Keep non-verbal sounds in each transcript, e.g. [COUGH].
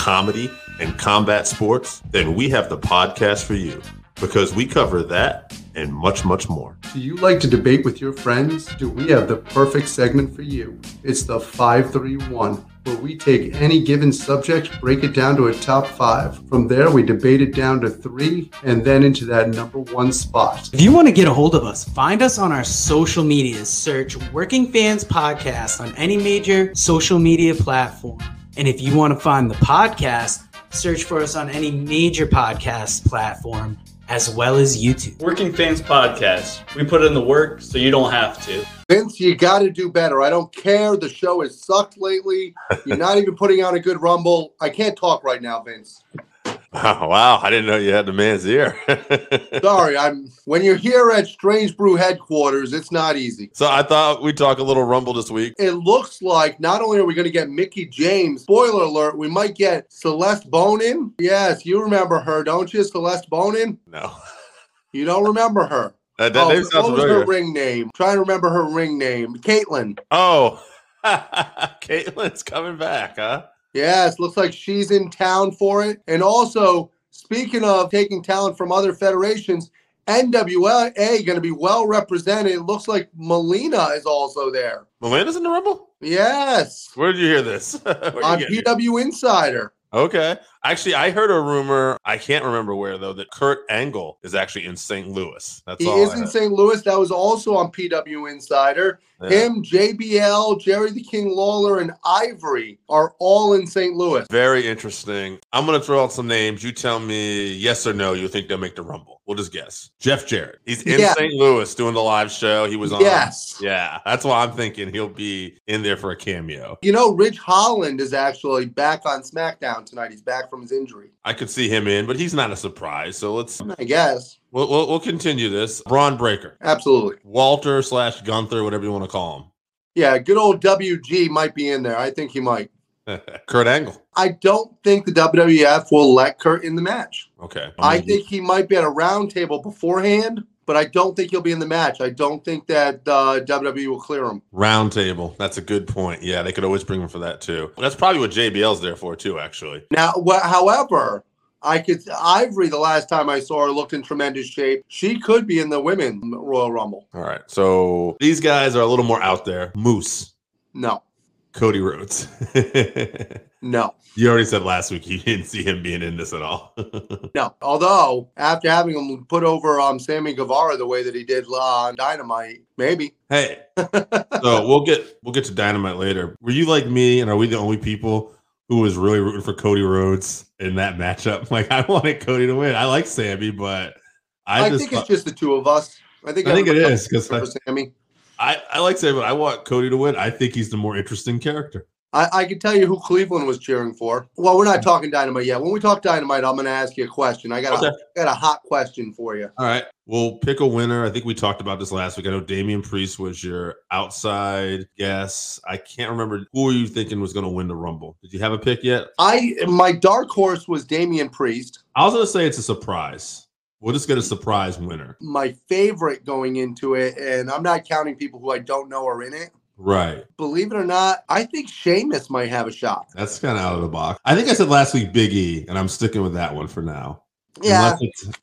comedy, and combat sports? Then we have the podcast for you because we cover that and much, much more. Do you like to debate with your friends? Do we have the perfect segment for you? It's the 531, where we take any given subject, break it down to a top five. From there, we debate it down to three and then into that number one spot. If you want to get a hold of us, find us on our social media. Search Working Fans Podcast on any major social media platform. And if you want to find the podcast, search for us on any major podcast platform as well as YouTube. Working Fans Podcast. We put in the work so you don't have to. Vince, you got to do better. I don't care. The show has sucked lately. [LAUGHS] You're not even putting out a good rumble. I can't talk right now, Vince. Oh, [LAUGHS] wow. I didn't know you had the man's ear. [LAUGHS] Sorry, I'm when you're here at Strange Brew headquarters, it's not easy. so I thought we'd talk a little Rumble this week. It looks like not only are we going to get Mickie James, spoiler alert, we might get Celeste Bonin. Yes, you remember her, don't you? Celeste Bonin? No. [LAUGHS] You don't remember her. That, that oh, name sounds what was her ring name? trying to remember her ring name. Kaitlyn. Oh, Kaitlyn's coming back, huh? Yes, looks like she's in town for it. And also, speaking of taking talent from other federations, NWA going to be well represented. It looks like Melina is also there. Melinda's in the Rumble? Yes, Where did you hear this? [LAUGHS] On? PW Insider. Okay. Actually, I heard a rumor. I can't remember where though. That Kurt Angle is actually in St. Louis. That's He is in. St. Louis. That was also on PW Insider. Yeah. Him, JBL, Jerry the King Lawler, and Ivory are all in St. Louis. Very interesting. I'm gonna throw out some names. You tell me yes or no. You think they'll make the Rumble? We'll just guess. Jeff Jarrett. He's in Yeah. St. Louis doing the live show. He was on. Yes. Yeah, that's why I'm thinking he'll be in there for a cameo. You know, Ridge Holland is actually back on SmackDown tonight. He's back from his injury. I could see him in, but he's not a surprise. So let's I guess. we'll we'll, we'll continue this. Bron Breakker, Absolutely. Walter slash Gunther, whatever you want to call him. Yeah, good old WG might be in there. I think he might. [LAUGHS] Kurt Angle. I don't think the WWF will let Kurt in the match. Okay. I I'm- think he might be at a round table beforehand, but I don't think he'll be in the match. I don't think that uh, WWE will clear him. Round table. That's a good point. Yeah, they could always bring him for that too. That's probably what JBL's there for too, actually. Now, wh- however, I could Ivory. The last time I saw her looked in tremendous shape. She could be in the women Royal Rumble. All right. So these guys are a little more out there. Moose, No, Cody Rhodes. [LAUGHS] no, you already said last week you didn't see him being in this at all. [LAUGHS] no. Although after having him put over um Sammy Guevara the way that he did on Dynamite, maybe. hey, [LAUGHS] so we'll get we'll get to Dynamite later. Were you like me, and are we the only people who was really rooting for Cody Rhodes in that matchup? Like I wanted Cody to win. I like Sammy, but I, I, think it's just the two of us. I think I think it is because Sammy. I, I like saying, but I want Cody to win. I think he's the more interesting character. I, I can tell you who Cleveland was cheering for. Well, we're not mm-hmm. talking dynamite yet. When we talk dynamite, I'm going to ask you a question. I got Okay. a got a hot question for you. All right. We'll pick a winner. I think we talked about this last week. I know Damian Priest was your outside guess. I can't remember who were you thinking was going to win the Rumble. Did you have a pick yet? I my dark horse was Damian Priest. I was going to say it's a surprise. We'll just get a surprise winner. My favorite going into it, and I'm not counting people who I don't know are in it. Right. Believe it or not, I think Sheamus might have a shot. That's kind of out of the box. I think I said last week Big E, and I'm sticking with that one for now. Yeah,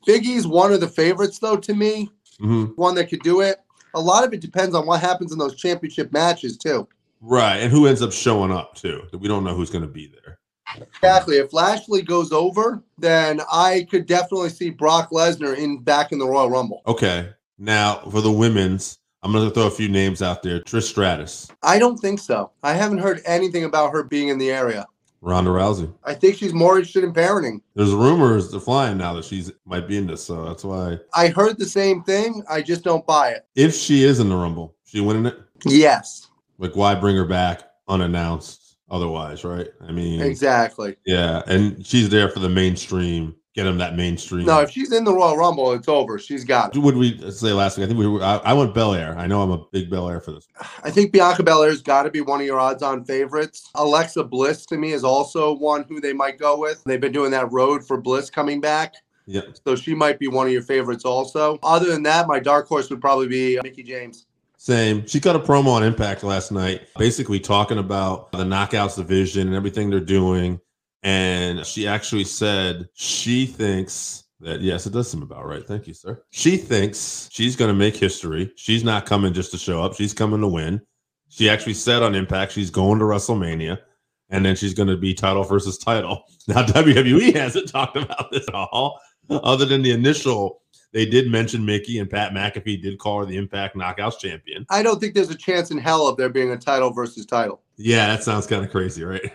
Big E's one of the favorites though to me. Mhm. One that could do it. A lot of it depends on what happens in those championship matches too. Right. And who ends up showing up too? We don't know who's going to be there. Exactly. If Lashley goes over, then I could definitely see Brock Lesnar in back in the Royal Rumble. Okay. Now for the women's, I'm going to throw a few names out there. Trish Stratus, I don't think so. I haven't heard anything about her being in the area. Ronda Rousey. I think she's more interested in parenting. There's rumors they're flying now that she's might be in this, so that's why. I heard the same thing. I just don't buy it. If she is in the Rumble, she winning it. Yes. Like, why bring her back unannounced? Otherwise, right? I mean, Exactly. yeah, and she's there for the mainstream. Get him that mainstream. No, if she's in the Royal Rumble, it's over. She's got it. What we say last week? I think we were. I, I went Belair. I know I'm a big Belair for this. I think Bianca Belair's got to be one of your odds-on favorites. Alexa Bliss to me is also one who they might go with. They've been doing that road for Bliss coming back, Yeah, so she might be one of your favorites also. Other than that, my dark horse would probably be Mickie James. Same. She cut a promo on Impact last night, basically talking about the Knockouts division and everything they're doing. And she actually said she thinks that yes, it does seem about right. Thank you, sir. She thinks she's going to make history. She's not coming just to show up. She's coming to win. She actually said on Impact she's going to WrestleMania, and then she's going to be title versus title. [LAUGHS] Now WWE hasn't talked about this at all, other than the initial. They did mention Mickie and Pat McAfee did call her the Impact Knockouts champion. I don't think there's a chance in hell of there being a title versus title. Yeah, that sounds kind of crazy, right? [LAUGHS]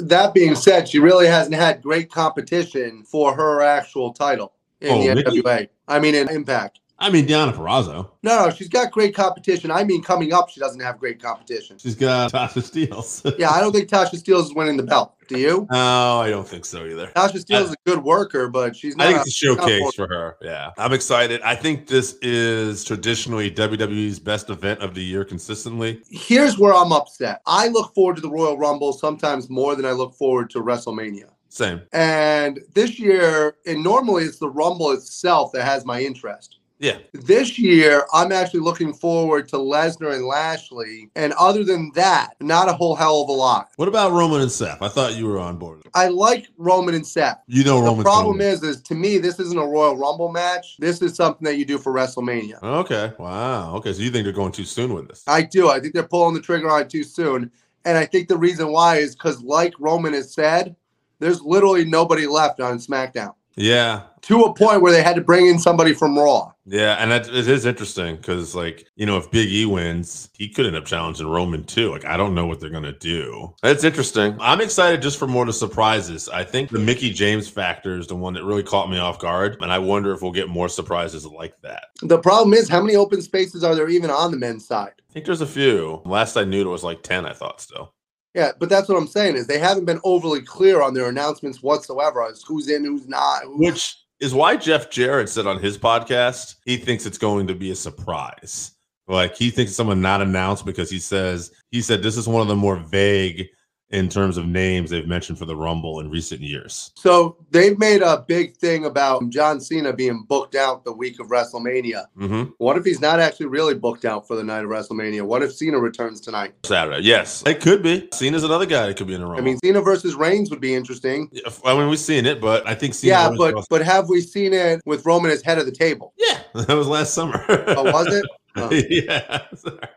That being said, she really hasn't had great competition for her actual title in Oh, the Mickie? NWA. I mean, in Impact. I mean, Deonna Purrazzo. No, no, she's got great competition. I mean, coming up, she doesn't have great competition. She's got Tasha Steelz. [LAUGHS] Yeah, I don't think Tasha Steelz is winning the belt. Do you? no, I don't think so either. Tasha Steelz is a good worker, but she's not. I think it's a showcase for her. Yeah. I'm excited. I think this is traditionally WWE's best event of the year consistently. Here's where I'm upset. I look forward to the Royal Rumble sometimes more than I look forward to WrestleMania. Same. And this year, and normally it's the Rumble itself that has my interest. Yeah. This year, I'm actually looking forward to Lesnar and Lashley. And other than that, not a whole hell of a lot. What about Roman and Seth? I thought you were on board. I like Roman and Seth. You know Roman. The Roman's problem is, is to me, this isn't a Royal Rumble match. This is something that you do for WrestleMania. Okay. Wow. Okay. So you think they're going too soon with this? I do. I think they're pulling the trigger on it too soon. And I think the reason why is because, like Roman has said, there's literally nobody left on SmackDown Yeah. to a point where they had to bring in somebody from Raw. Yeah, and that it is interesting because, like, you know, if Big E wins, he could end up challenging Roman too. Like, I don't know what they're gonna do. It's interesting. I'm excited just for more of the surprises. I think the Mickie James factor is the one that really caught me off guard, and I wonder if we'll get more surprises like that. The problem is, how many open spaces are there even on the men's side? I think there's a few. Last I knew, there was like ten. I thought still. Yeah, but that's what I'm saying is they haven't been overly clear on their announcements whatsoever as who's in, who's not. who's- Which is why Jeff Jarrett said on his podcast he thinks it's going to be a surprise. Like he thinks someone not announced because he says he said this is one of the more vague in terms of names they've mentioned for the Rumble in recent years. So they've made a big thing about John Cena being booked out the week of WrestleMania. hmm What if he's not actually really booked out for the night of WrestleMania? What if Cena returns tonight? Saturday, yes, it could be. Cena's another guy that could be in the Rumble. I mean, Cena versus Reigns would be interesting. Yeah, I mean we've seen it, but I think Cena. yeah, but but have we seen it with Roman as head of the table? yeah, [LAUGHS] that was last summer. Oh, was it? [LAUGHS] Oh. [LAUGHS] yeah.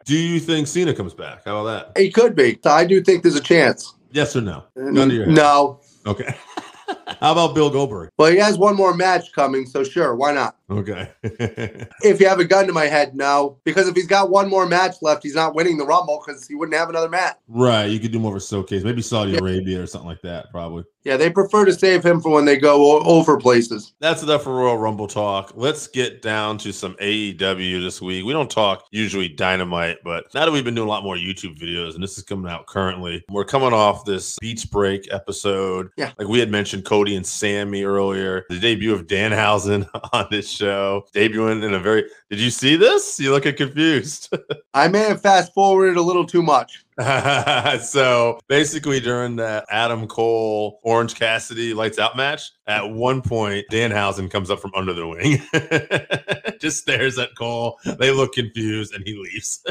Do you think Cena comes back? How about that? He could be. So I do think there's a chance. Yes or no? Uh, Gun to your head. No. Okay. [LAUGHS] [LAUGHS] How about Bill Goldberg? Well, he has one more match coming, so sure, why not? Okay. [LAUGHS] If you have a gun to my head, no. Because if he's got one more match left, he's not winning the Rumble because he wouldn't have another match. right. You could do more of a showcase, maybe Saudi Yeah. Arabia or something like that, probably. Yeah, they prefer to save him for when they go over places. That's enough for Royal Rumble talk. Let's get down to some AEW this week. We don't talk usually dynamite, but now that we've been doing a lot more YouTube videos and this is coming out currently, we're coming off this beach break episode. Yeah. Like we had mentioned Cody and Sammy earlier, the debut of Danhausen [LAUGHS] on this show, debuting in a very. Did you see this? You looking confused. [LAUGHS] I may have fast forwarded a little too much. [LAUGHS] so basically, during that Adam Cole Orange Cassidy lights out match, at one point Danhausen comes up from under the wing, just stares at Cole. They look confused, and he leaves.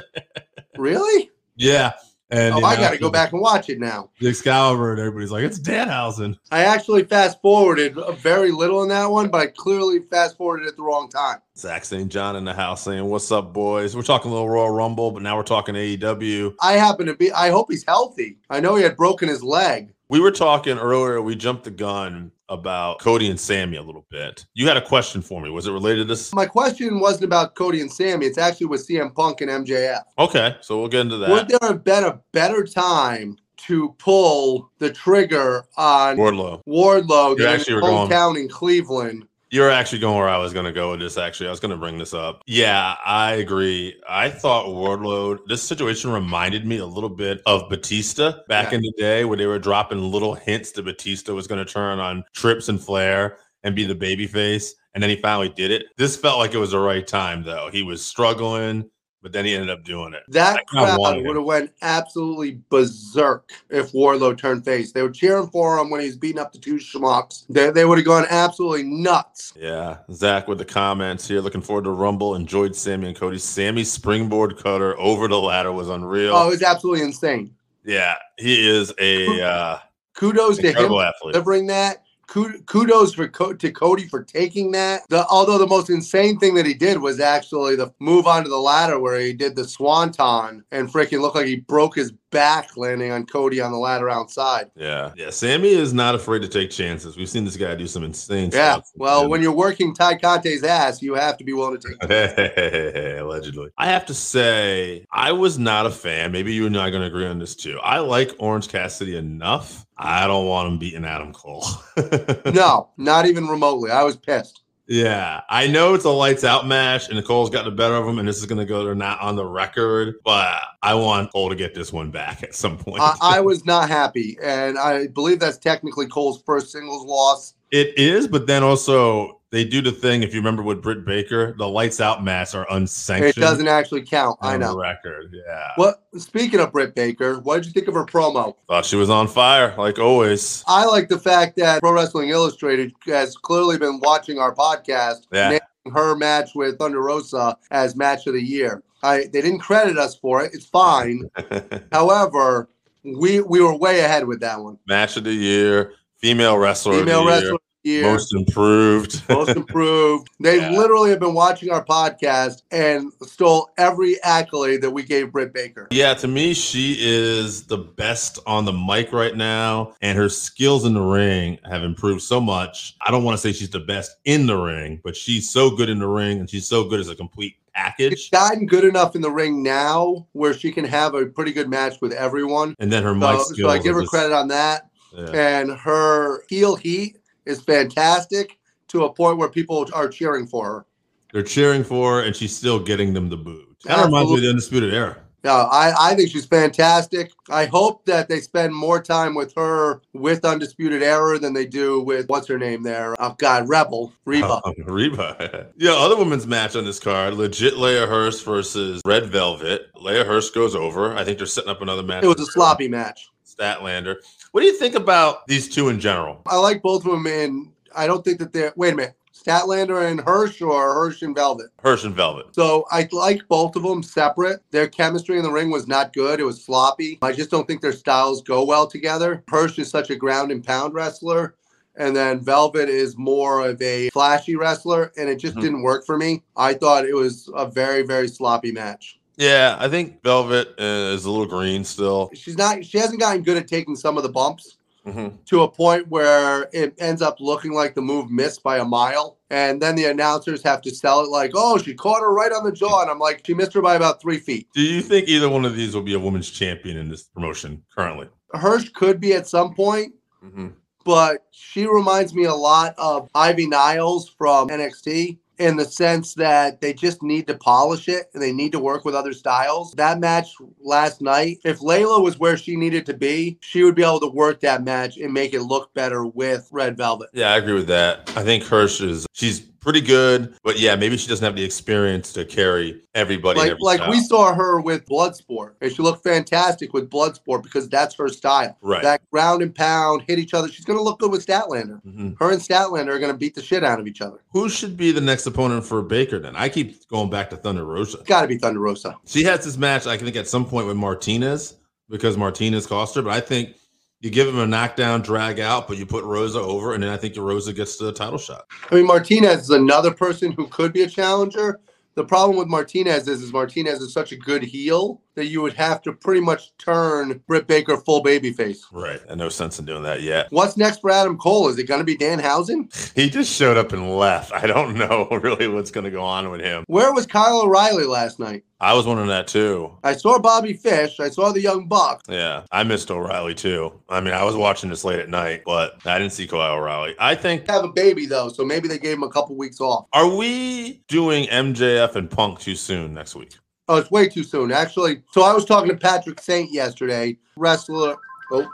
Really? yeah, and Oh, I got to go back and watch it now. The Excalibur, and everybody's like, "It's Danhausen." I actually fast forwarded very little in that one, but I clearly fast forwarded at the wrong time. Zach St. John in the house saying, "What's up, boys?" We're talking a little Royal Rumble, but now we're talking AEW. I happen to be, I hope he's healthy. I know he had broken his leg. We were talking earlier. We jumped the gun about Cody and Sammy a little bit. You had a question for me. Was it related to this? My question wasn't about Cody and Sammy. It's actually with CM Punk and MJF. Okay, so we'll get into that. Would there have been a better time to pull the trigger on Wardlow. Wardlow You than in his actually were going- hometown in Cleveland You're actually going where I was going to go with this. Actually, I was going to bring this up. Yeah, I agree. I thought Wardlow. This situation reminded me a little bit of Batista back Yeah. in the day, where they were dropping little hints that Batista was going to turn on Trips and Flair and be the babyface, and then he finally did it. This felt like it was the right time, though. He was struggling, but then he ended up doing it. That crowd would have went absolutely berserk if Wardlow turned face. They were cheering for him when he's beating up the two schmucks. They, they would have gone absolutely nuts. Yeah, Zach with the comments here. Looking forward to Rumble. Enjoyed Sammy and Cody. Sammy's springboard cutter over the ladder was unreal. Oh, it was absolutely insane. Yeah, he is a uh, Kudos to him athlete. delivering that. Kud- Kudos for Co- to Cody for taking that. The, although the most insane thing that he did was actually the move onto the ladder where he did the swanton and freaking looked like he broke his back landing on Cody on the ladder outside. Yeah, yeah. Sammy is not afraid to take chances. We've seen this guy do some insane Yeah. stuff. Well, when you're working Tay Conti's ass, you have to be willing to take. [LAUGHS] allegedly, I have to say I was not a fan. Maybe you and I are going to agree on this too. I like Orange Cassidy enough. I don't want him beating Adam Cole. [LAUGHS] no, not even remotely. I was pissed. Yeah, I know it's a lights out match, and Cole's got the better of him, and this is going to go. They're not on the record, but I want Cole to get this one back at some point. I, I [LAUGHS] was not happy, and I believe that's technically Cole's first singles loss. it is, but then also they do the thing. If you remember with Britt Baker, the lights out match are unsanctioned. It doesn't actually count. I know. the record. Yeah, What? Speaking of Britt Baker, what did you think of her promo? thought she was on fire, like always. I like the fact that Pro Wrestling Illustrated has clearly been watching our podcast, Yeah. naming her match with Thunder Rosa as match of the year. I they didn't credit us for it. It's fine. [LAUGHS] However, we we were way ahead with that one. match of the year, female wrestler, Female of the wrestler year, of the year, most improved. [LAUGHS] most improved. They Yeah. literally have been watching our podcast and stole every accolade that we gave Britt Baker. Yeah, to me, she is the best on the mic right now, and her skills in the ring have improved so much. I don't want to say she's the best in the ring, but she's so good in the ring, and she's so good as a complete package. She's gotten good enough in the ring now where she can have a pretty good match with everyone. And then her mic So, skills. so I give her just- credit on that. yeah. And her heel heat is fantastic to a point where people are cheering for her. They're cheering for her, and she's still getting them the boo. Of reminds me of the Undisputed Era. Yeah, I, I think she's fantastic. I hope that they spend more time with her with Undisputed Era than they do with what's her name there? Oh God, Rebel Reba. Oh, [LAUGHS] Reba. [LAUGHS] yeah, other women's match on this card, legit Leyla Hirsch versus Red Velvet. Leyla Hirsch goes over. I think they're setting up another match. It was a sloppy match. Statlander. What do you think about these two in general? I like both of them, and I don't think that they're. Wait a minute, Statlander and Hirsch or Hirsch and Velvet. Hirsch and Velvet. So I like both of them separate. Their chemistry in the ring was not good. It was sloppy. I just don't think their styles go well together. Hirsch is such a ground and pound wrestler. And then Velvet is more of a flashy wrestler, and it just Mhm. didn't work for me. I thought it was a very, very sloppy match. Yeah, I think Velvet uh, is a little green still. She's not, she hasn't gotten good at taking some of the bumps Mhm. to a point where it ends up looking like the move missed by a mile. And then the announcers have to sell it like, oh, she caught her right on the jaw. And I'm like, she missed her by about three feet. Do you think either one of these will be a women's champion in this promotion currently? Hirsch could be at some point, Mm-hmm. but she reminds me a lot of Ivy Niles from NXT in the sense that they just need to polish it and they need to work with other styles. That match last night, if Leyla was where she needed to be, she would be able to work that match and make it look better with Red Velvet. Yeah, I agree with that. I think Hirsch is she's pretty good, but yeah, maybe she doesn't have the experience to carry everybody. Like every like we saw her with Bloodsport, and she looked fantastic with Bloodsport because that's her style. right. That ground and pound, hit each other. She's going to look good with Statlander. Mhm. Her and Statlander are going to beat the shit out of each other. Who should be the next opponent for Baker then? I keep going back to Thunder Rosa. Got to be Thunder Rosa. She has this match, I think, at some point with Martinez because Martinez cost her. But I think you give him a knockdown, drag out, but you put Rosa over, and then I think Rosa gets the title shot. I mean, Martinez is another person who could be a challenger. The problem with Martinez is, is Martinez is such a good heel that you would have to pretty much turn Britt Baker full babyface. Right. And no sense in doing that yet. What's next for Adam Cole? Is it going to be Danhausen? [LAUGHS] He just showed up and left. I don't know [LAUGHS] really what's going to go on with him. Where was Kyle O'Reilly last night? I was wondering that too. I saw Bobby Fish. I saw the Young Buck. Yeah, I missed O'Reilly too. I mean, I was watching this late at night, but I didn't see Kyle O'Reilly. I think. Have a baby though, so maybe they gave him a couple weeks off. Are we doing MJF and Punk too soon next week? Oh, it's way too soon. Actually, so I was talking to Patrick Saint yesterday, wrestler. Oh,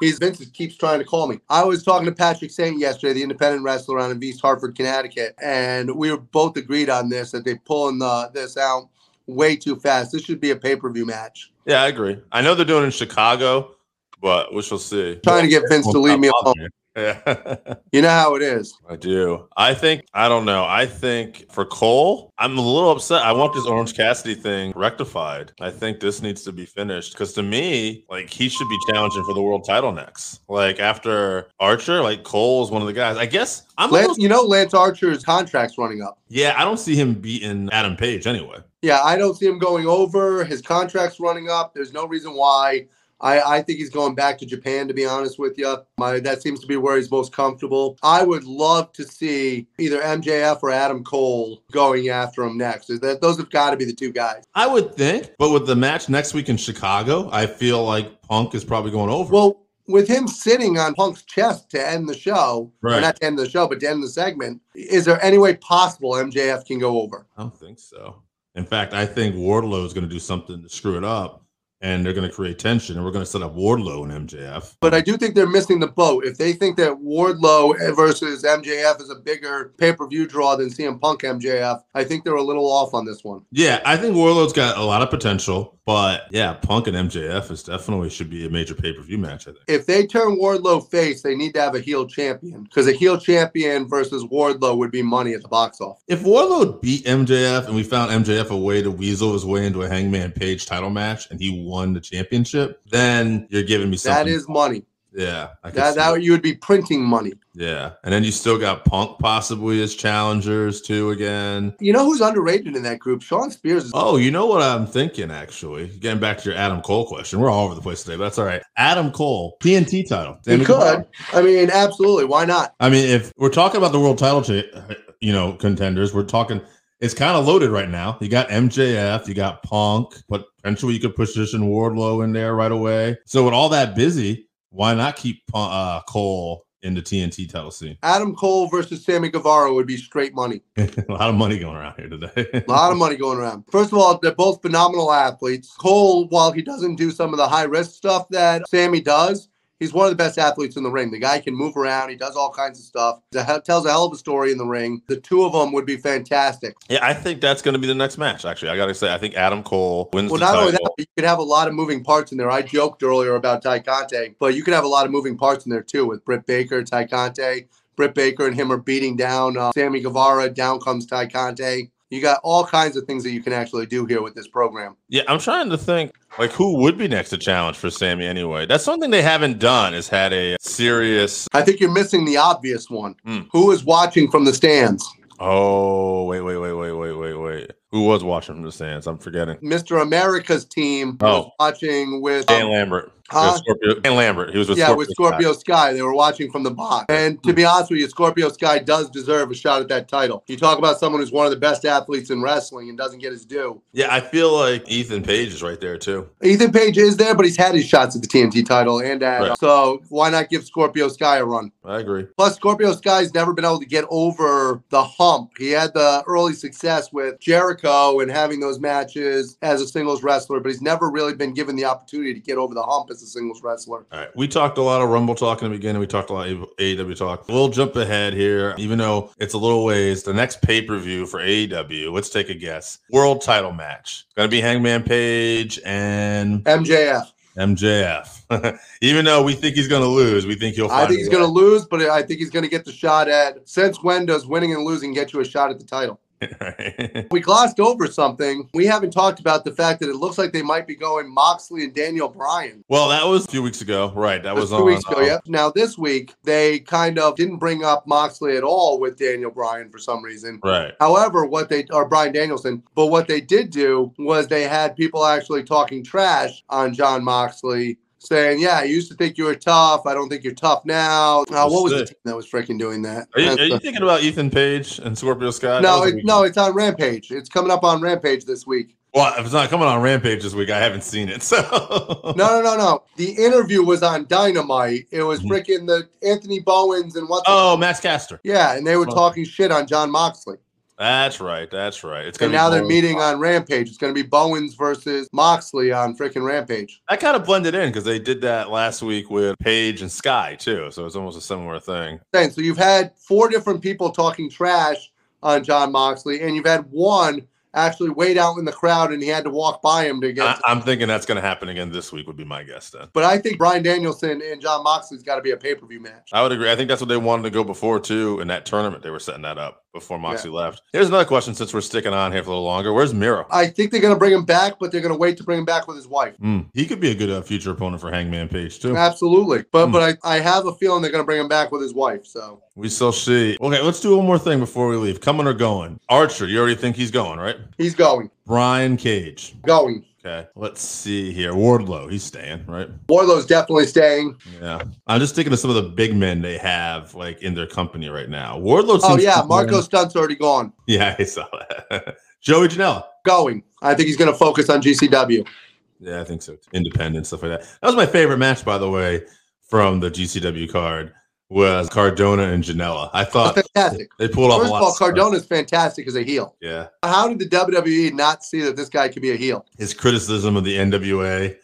he's Vince keeps trying to call me. I was talking to Patrick Saint yesterday, the independent wrestler out in East Hartford, Connecticut, and we were both agreed on this that they're pulling the this out way too fast. This should be a pay per view match. Yeah, I agree. I know they're doing it in Chicago, but we shall see. Trying to get Vince to leave me alone. Yeah. You know how it is. I do. I think I don't know. I think for Cole, I'm a little upset. I want this Orange Cassidy thing rectified. I think this needs to be finished because to me, like he should be challenging for the world title next. Like after Archer, like Cole is one of the guys. I guess I'm. Lance, you know, Lance Archer's contract's running up. yeah, I don't see him beating Adam Page anyway. Yeah, I don't see him going over. His contract's running up. There's no reason why. I, I think he's going back to Japan, to be honest with you. My, that seems to be where he's most comfortable. I would love to see either MJF or Adam Cole going after him next. That, those have got to be the two guys. I would think, but with the match next week in Chicago, I feel like Punk is probably going over. Well, with him sitting on Punk's chest to end the show, Right. or not to end the show, but to end the segment, is there any way possible MJF can go over? I don't think so. In fact, I think Wardlow is going to do something to screw it up, and they're going to create tension, and we're going to set up Wardlow and MJF. But I do think they're missing the boat. If they think that Wardlow versus MJF is a bigger pay per view draw than CM Punk MJF, I think they're a little off on this one. Yeah, I think Wardlow's got a lot of potential, but yeah, Punk and MJF is definitely should be a major pay per view match. I think. If they turn Wardlow face, they need to have a heel champion because a heel champion versus Wardlow would be money at the box office. If Wardlow beat MJF and we found MJF a way to weasel his way into a Hangman Page title match and he won the championship, then you're giving me something. That is money. yeah, That, that you would be printing money. Yeah, and then you still got Punk possibly as challengers too again. You know who's underrated in that group? Shawn Spears is Oh, you know what I'm thinking actually? Getting back to your Adam Cole question, we're all over the place today, but that's all right. Adam Cole, TNT title. Sammy could. I mean, absolutely. Why not? I mean, if we're talking about the world title, you know, contenders, we're talking. It's kind of loaded right now. You got MJF, you got Punk, but potentially you could position Wardlow in there right away. So with all that busy, why not keep uh, Cole in the TNT title scene? Adam Cole versus Sammy Guevara would be straight money. [LAUGHS] a lot of money going around here today. [LAUGHS] A lot of money going around. First of all, they're both phenomenal athletes. Cole, while he doesn't do some of the high risk stuff that Sammy does, he's one of the best athletes in the ring. The guy can move around. He does all kinds of stuff. He tells a hell of a story in the ring. The two of them would be fantastic. Yeah, I think that's going to be the next match. Actually, I got to say, I think Adam Cole wins. Well, not title. only that, but you could have a lot of moving parts in there. I joked earlier about Tay Conti, but you could have a lot of moving parts in there too with Britt Baker, Tay Conti. Britt Baker and him are beating down uh, Sammy Guevara. Down comes Tay Conti. You got all kinds of things that you can actually do here with this program. yeah, I'm trying to think like who would be next to challenge for Sammy anyway. That's something they haven't done is had a serious. I think you're missing the obvious one. Hmm. Who is watching from the stands? Oh wait, wait, wait, wait, wait, wait, wait. Who was watching from the stands? I'm forgetting. Mr. America's team was Oh. watching with Dan um, Lambert. Huh? Scorpio, Dan Lambert. He was with yeah, Scorpio with Scorpio Sky. They were watching from the box. And to be honest with you, Scorpio Sky does deserve a shot at that title. You talk about someone who's one of the best athletes in wrestling and doesn't get his due. Yeah, I feel like Ethan Page is right there too. Ethan Page is there, but he's had his shots at the TNT title and at Right. so why not give Scorpio Sky a run? I agree. Plus, Scorpio Sky's never been able to get over the hump. He had the early success with Jericho and having those matches as a singles wrestler, but he's never really been given the opportunity to get over the hump as a singles wrestler. All right. We talked a lot of Rumble talk in the beginning. We talked a lot of AEW talk. We'll jump ahead here, even though it's a little ways. The next pay per view for AEW, let's take a guess. World title match. It's Going to be Hangman Page and MJF. MJF. [LAUGHS] even though we think he's going to lose, we think he'll find I think he's going to lose, but I think he's going to get the shot at. Since when does winning and losing get you a shot at the title? [LAUGHS] We glossed over something. We haven't talked about the fact that it looks like they might be going Moxley and Daniel Bryan. well, that was a few weeks ago. Right. That was Two on. weeks ago, uh, yeah. Now this week they kind of didn't bring up Moxley at all with Daniel Bryan for some reason. Right. However, what they or Bryan Danielson, but what they did do was they had people actually talking trash on Jon Moxley, saying, "Yeah, I used to think you were tough. I don't think you're tough now." Uh, what was the team that was freaking doing that? Are you, are you thinking about Ethan Page and Scorpio Sky? That no, it, no, it's on Rampage. It's coming up on Rampage this week. Well, if it's not coming on Rampage this week, I haven't seen it. [LAUGHS] So No, no, no, no. The interview was on Dynamite. It was Mhm. freaking the Anthony Bowens and what? Oh, Max Caster. yeah, and they were Oh. talking shit on Jon Moxley. That's right. That's right. It's And now they're meeting on Rampage. It's going to be Bowens versus Moxley on freaking Rampage. That kind of blended in because they did that last week with Page and Sky too. So it's almost a similar thing. So, you've had four different people talking trash on Jon Moxley, and you've had one actually wait out in the crowd, and he had to walk by him to get. I, I'm thinking that's going to happen again this week. Would be my guess then. but I think Bryan Danielson and Jon Moxley's got to be a pay per view match. I would agree. I think that's what they wanted to go before too. In that tournament, they were setting that up before Moxley left. Here's another question since we're sticking on here for a little longer. Where's Miro? I think they're going to bring him back, but they're going to wait to bring him back with his wife. Hmm, he could be a good uh, future opponent for Hangman Page too. Absolutely, but Hmm. but I, I have a feeling they're going to bring him back with his wife. So We shall see. Okay, let's do one more thing before we leave. Coming or going? Archer, you already think he's going, right? he's going, Brian Cage. going. Okay, let's see here. Wardlow, he's staying, right? Wardlow's definitely staying. Yeah. I'm just thinking of some of the big men they have like in their company right now. Wardlow. Oh yeah, Marco Stunt's already gone. Yeah, I saw that. [LAUGHS] Joey Janela. Going. I think he's going to focus on GCW. Yeah, I think so. Independent stuff like that. That was my favorite match, by the way, from the GCW card. Was Cardona and Janela. I thought That's fantastic. they pulled off First a of all, stuff. Cardona's fantastic as a heel. Yeah, How did the WWE not see that this guy could be a heel? his criticism of the NWA.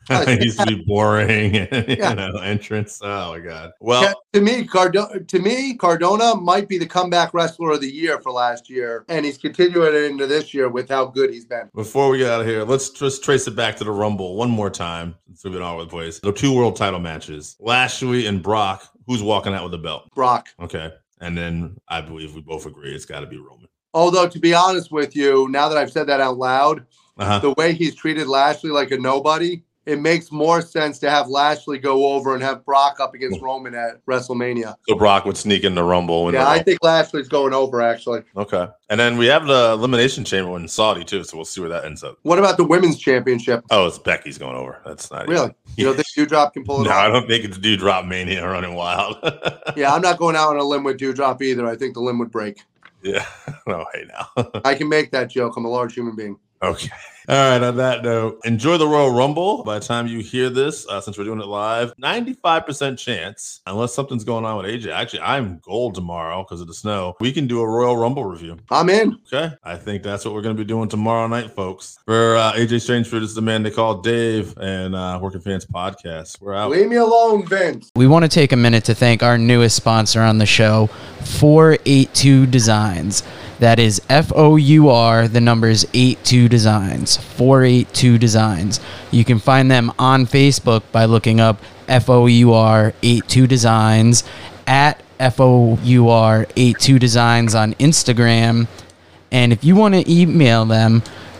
Used to be boring. [LAUGHS] And, Yeah. You know, entrance. Oh my god. Well, to me, Cardona to me, Cardona might be the comeback wrestler of the year for last year, and he's continuing it into this year with how good he's been. Before we get out of here, let's just trace it back to the Rumble one more time. Since we've been all over the place. The two world title matches. Lashley and Brock. Who's walking out with the belt? Brock. Okay. And then I believe we both agree it's got to be Roman. Although to be honest with you, now that I've said that out loud, Uh-huh. the way he's treated Lashley like a nobody, it makes more sense to have Lashley go over and have Brock up against hmm. Roman at WrestleMania. So Brock would sneak in the Rumble. the Yeah, I Rumble. think Lashley's going over actually. Okay. And then we have the Elimination Chamber in Saudi too. So we'll see where that ends up. What about the women's championship? Oh, it's Becky's going over. That's not Really? You don't think [LAUGHS] Doudrop can pull it No, I don't think it's Doudrop Mania running wild. [LAUGHS] Yeah, I'm not going out on a limb with Doudrop either. I think the limb would break. yeah. [LAUGHS] No, hey now. I can make that joke. I'm a large human being. Okay. All right. On that note, enjoy the Royal Rumble. By the time you hear this, uh, since we're doing it live, 95% chance, unless something's going on with AJ. Actually, I'm gold tomorrow because of the snow. We can do a Royal Rumble review. I'm in. Okay. I think that's what we're going to be doing tomorrow night, folks. For uh, AJ Strangeford, this is the man they call Dave and uh, Working Fans Podcast. We're out. Leave me alone, Vince. We want to take a minute to thank our newest sponsor on the show, 482 Designs. That is F O U R, the numbers 82 Designs. 482 Designs. You can find them on Facebook by looking up F O U R 82 Designs, at F O U R 82 Designs on Instagram. And if you want to email them,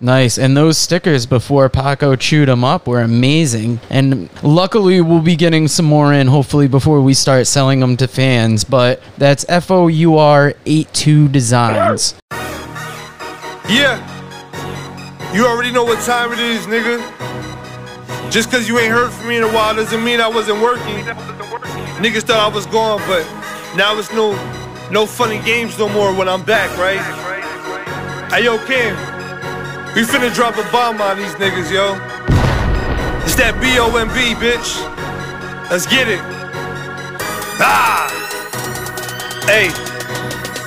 Nice. And those stickers before Paco chewed them up were amazing. And luckily, we'll be getting some more in hopefully before we start selling them to fans. But that's F O U R 82 Designs. Yeah. You already know what time it is, nigga. Just cause you ain't heard from me in a while doesn't mean I wasn't working. Niggas thought I was gone, but now it's no no funny games no more when I'm back, right? Hey yo, Cam. We finna drop a bomb on these niggas, yo. It's that B-O-M-B, bitch. Let's get it. Ah! Hey.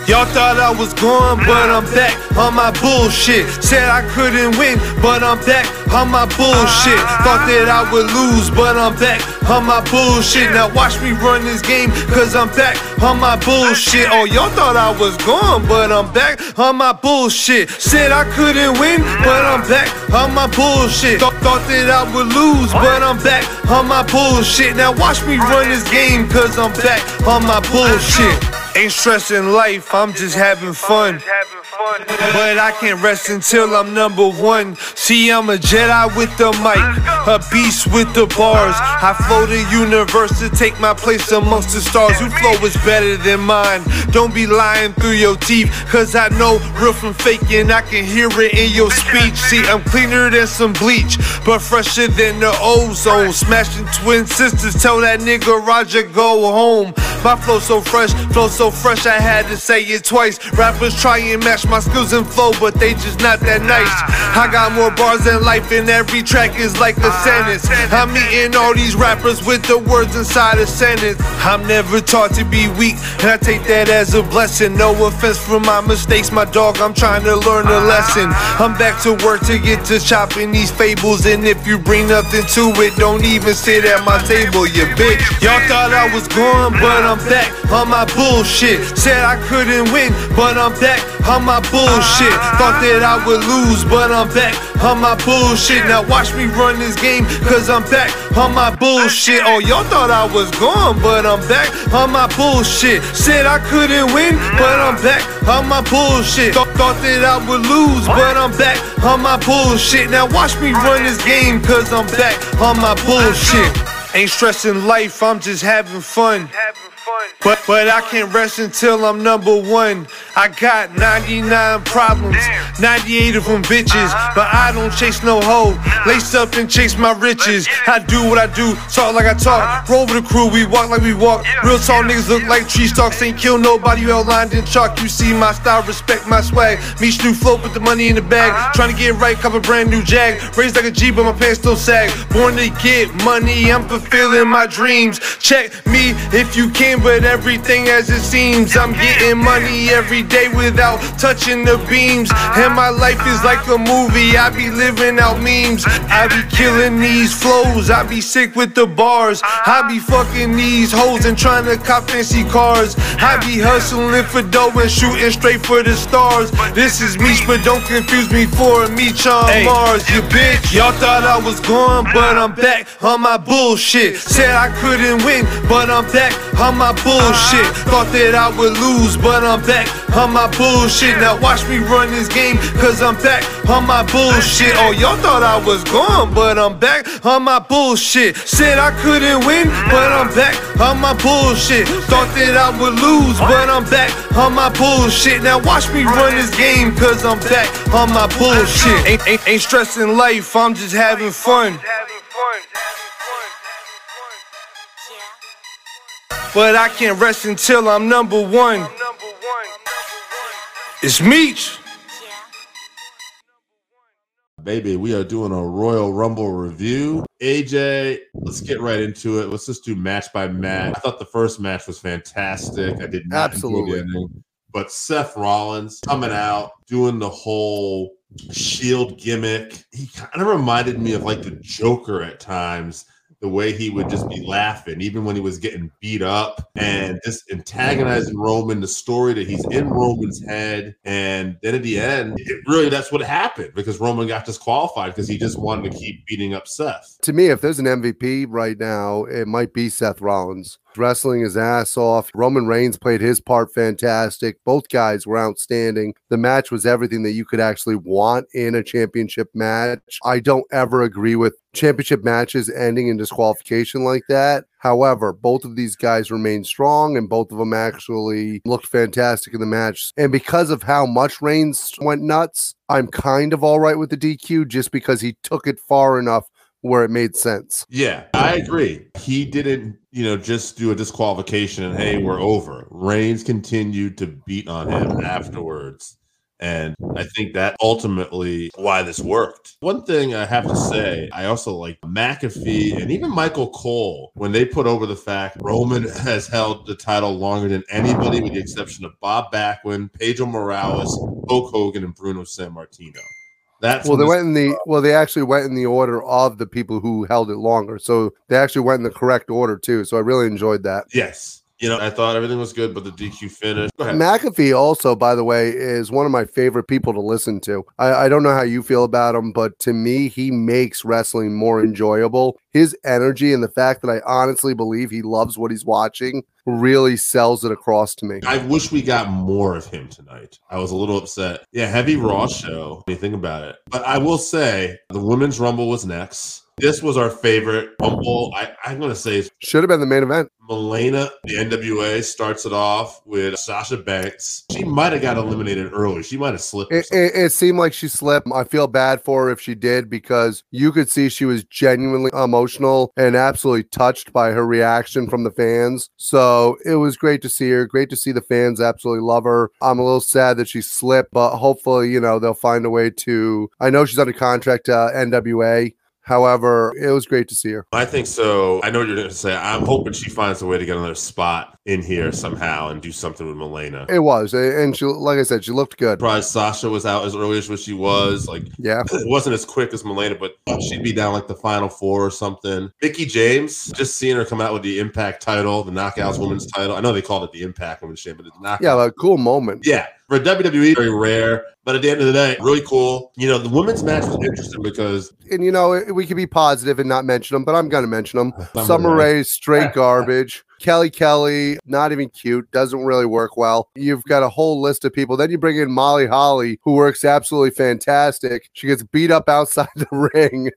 Y'all thought I was gone, but I'm back on my bullshit. Said I couldn't win, but I'm back on my bullshit. Thought that I would lose, but I'm back on my bullshit. Now watch me run this game, cause I'm back on my bullshit. Oh, y'all thought I was gone, but I'm back on my bullshit. Said I couldn't win, but I'm back on my bullshit. Thought, thought that I would lose, but I'm back on my bullshit. Now watch me run this game, cause I'm back on my bullshit. Ain't stressing life, I'm just having fun. But I can't rest until I'm number one. See, I'm a Jedi with the mic, a beast with the bars. I flow the universe to take my place amongst the stars. Who flow is better than mine? Don't be lying through your teeth, cause I know real from fake and I can hear it in your speech. See, I'm cleaner than some bleach, but fresher than the ozone. Smashing twin sisters, tell that nigga Roger go home. My flow so fresh, flow so fresh, I had to say it twice. Rappers try and match my skills and flow, but they just not that nice. I got more bars than life, and every track is like a sentence. I'm eating all these rappers with the words inside a sentence. I'm never taught to be weak, and I take that as a blessing. No offense for my mistakes, my dog, I'm trying to learn a lesson. I'm back to work to get to chopping these fables, and if you bring nothing to it, don't even sit at my table, you bitch. Y'all thought I was gone, but I'm back on my bullshit. Said I couldn't win, but I'm back on my bullshit. Thought that I would lose, but I'm back on my bullshit. Now watch me run this game, cause I'm back on my bullshit. Oh, y'all thought I was gone, but I'm back on my bullshit. Said I couldn't win, but I'm back on my bullshit. Thought, thought that I would lose, but I'm back on my bullshit. Now watch me run this game, cause I'm back on my bullshit. Ain't stressing life, I'm just having fun. But but I can't rest until I'm number one. I got 99 problems, 98 of them bitches. But I don't chase no hoe. Lace up and chase my riches. I do what I do, talk like I talk. Roll with the crew, we walk like we walk. Real tall niggas look like tree stalks. Ain't kill nobody, you outlined in chalk. You see my style, respect my swag. Me new flow, put the money in the bag. Trying to get right, cop a brand new jag. Raised like a G, but my pants still sag. Born to get money, I'm fulfilling my dreams. Check me if you can, but everything as it seems. I'm getting money every day without touching the beams. And my life is like a movie, I be living out memes. I be killing these flows, I be sick with the bars. I be fucking these hoes and trying to cop fancy cars. I be hustling for dough and shooting straight for the stars. This is Meech, but don't confuse me for a Meech on Mars, you bitch. Y'all thought I was gone, but I'm back on my bullshit. Said I couldn't win, but I'm back on my bullshit. Thought that I would lose, but I'm back on my bullshit. Now watch me run this game, cause I'm back on my bullshit. Oh, y'all thought I was gone, but I'm back on my bullshit. Said I couldn't win, but I'm back on my bullshit. Thought that I would lose, but I'm back on my bullshit. Now watch me run this game, cause I'm back on my bullshit. Ain't, ain't, ain't stressing life, I'm just having fun. But I can't rest until I'm number one. It's Meech. Baby, we are doing a Royal Rumble review. AJ, let's get right into it. Let's just do match by match. I thought the first match was fantastic. I did not Absolutely. ending. But Seth Rollins coming out, doing the whole shield gimmick. He kind of reminded me of like the Joker at times. The way he would just be laughing, even when he was getting beat up, and just antagonizing Roman. The story that he's in Roman's head, and then at the end, it really that's what happened because Roman got disqualified because he just wanted to keep beating up Seth. To me, if there's an MVP right now, it might be Seth Rollins. Wrestling his ass off. Roman Reigns played his part fantastic. Both guys were outstanding. The match was everything that you could actually want in a championship match. I don't ever agree with championship matches ending in disqualification like that. However, both of these guys remained strong and both of them actually looked fantastic in the match. And because of how much Reigns went nuts, I'm kind of all right with the DQ just because he took it far enough where it made sense. Yeah, I agree. He didn't, you know, just do a disqualification and hey, we're over. Reigns continued to beat on him afterwards. And I think that ultimately why this worked. One thing I have to say, I also like McAfee and even Michael Cole when they put over the fact Roman [LAUGHS] has held the title longer than anybody with the exception of Bob Backlund, Pedro Morales, Hulk Hogan, and Bruno Sammartino. That's Well, they went in the well, they actually went in the order of the people who held it longer. So they actually went in the correct order too. So I really enjoyed that. Yes. You know, I thought everything was good, but the DQ finish. McAfee also, by the way, is one of my favorite people to listen to. I, I don't know how you feel about him, but to me, he makes wrestling more enjoyable. His energy and the fact that I honestly believe he loves what he's watching really sells it across to me. I wish we got more of him tonight. I was a little upset. Yeah, heavy Raw show. Think about it, but I will say the women's rumble was next. This was our favorite rumble. I, I'm going to say Should have been the main event. Melina, the NWA, starts it off with Sasha Banks. She might have got eliminated early. She might have slipped. It, it, it seemed like she slipped. I feel bad for her if she did because you could see she was genuinely emotional and absolutely touched by her reaction from the fans. So it was great to see her. Great to see the fans absolutely love her. I'm a little sad that she slipped, but hopefully, you know, they'll find a way to. I know she's under contract to NWA. However, it was great to see her. I think so. I know what you're going to say. I'm hoping she finds a way to get another spot in here somehow and do something with Melina. It was, and she, like I said, she looked good. Surprised Sasha was out as early as what she was. Like Yeah. [CLEARS THROAT] it wasn't as quick as Melina, but she'd be down like the final four or something. Mickie James, just seeing her come out with the Impact title, the Knockouts Women's title. I know they called it the Impact Women's Champion, but it's not. Yeah, a cool moment. Yeah, for WWE, very rare. But at the end of the day, really cool. You know, the women's match was interesting because and you know we could be positive and not mention them, but I'm gonna mention them. Summer Summer Rae. Rae, straight [LAUGHS] garbage. Kelly Kelly, not even cute, doesn't really work well. You've got a whole list of people. Then you bring in Molly Holly, who works absolutely fantastic. She gets beat up outside the [LAUGHS] ring,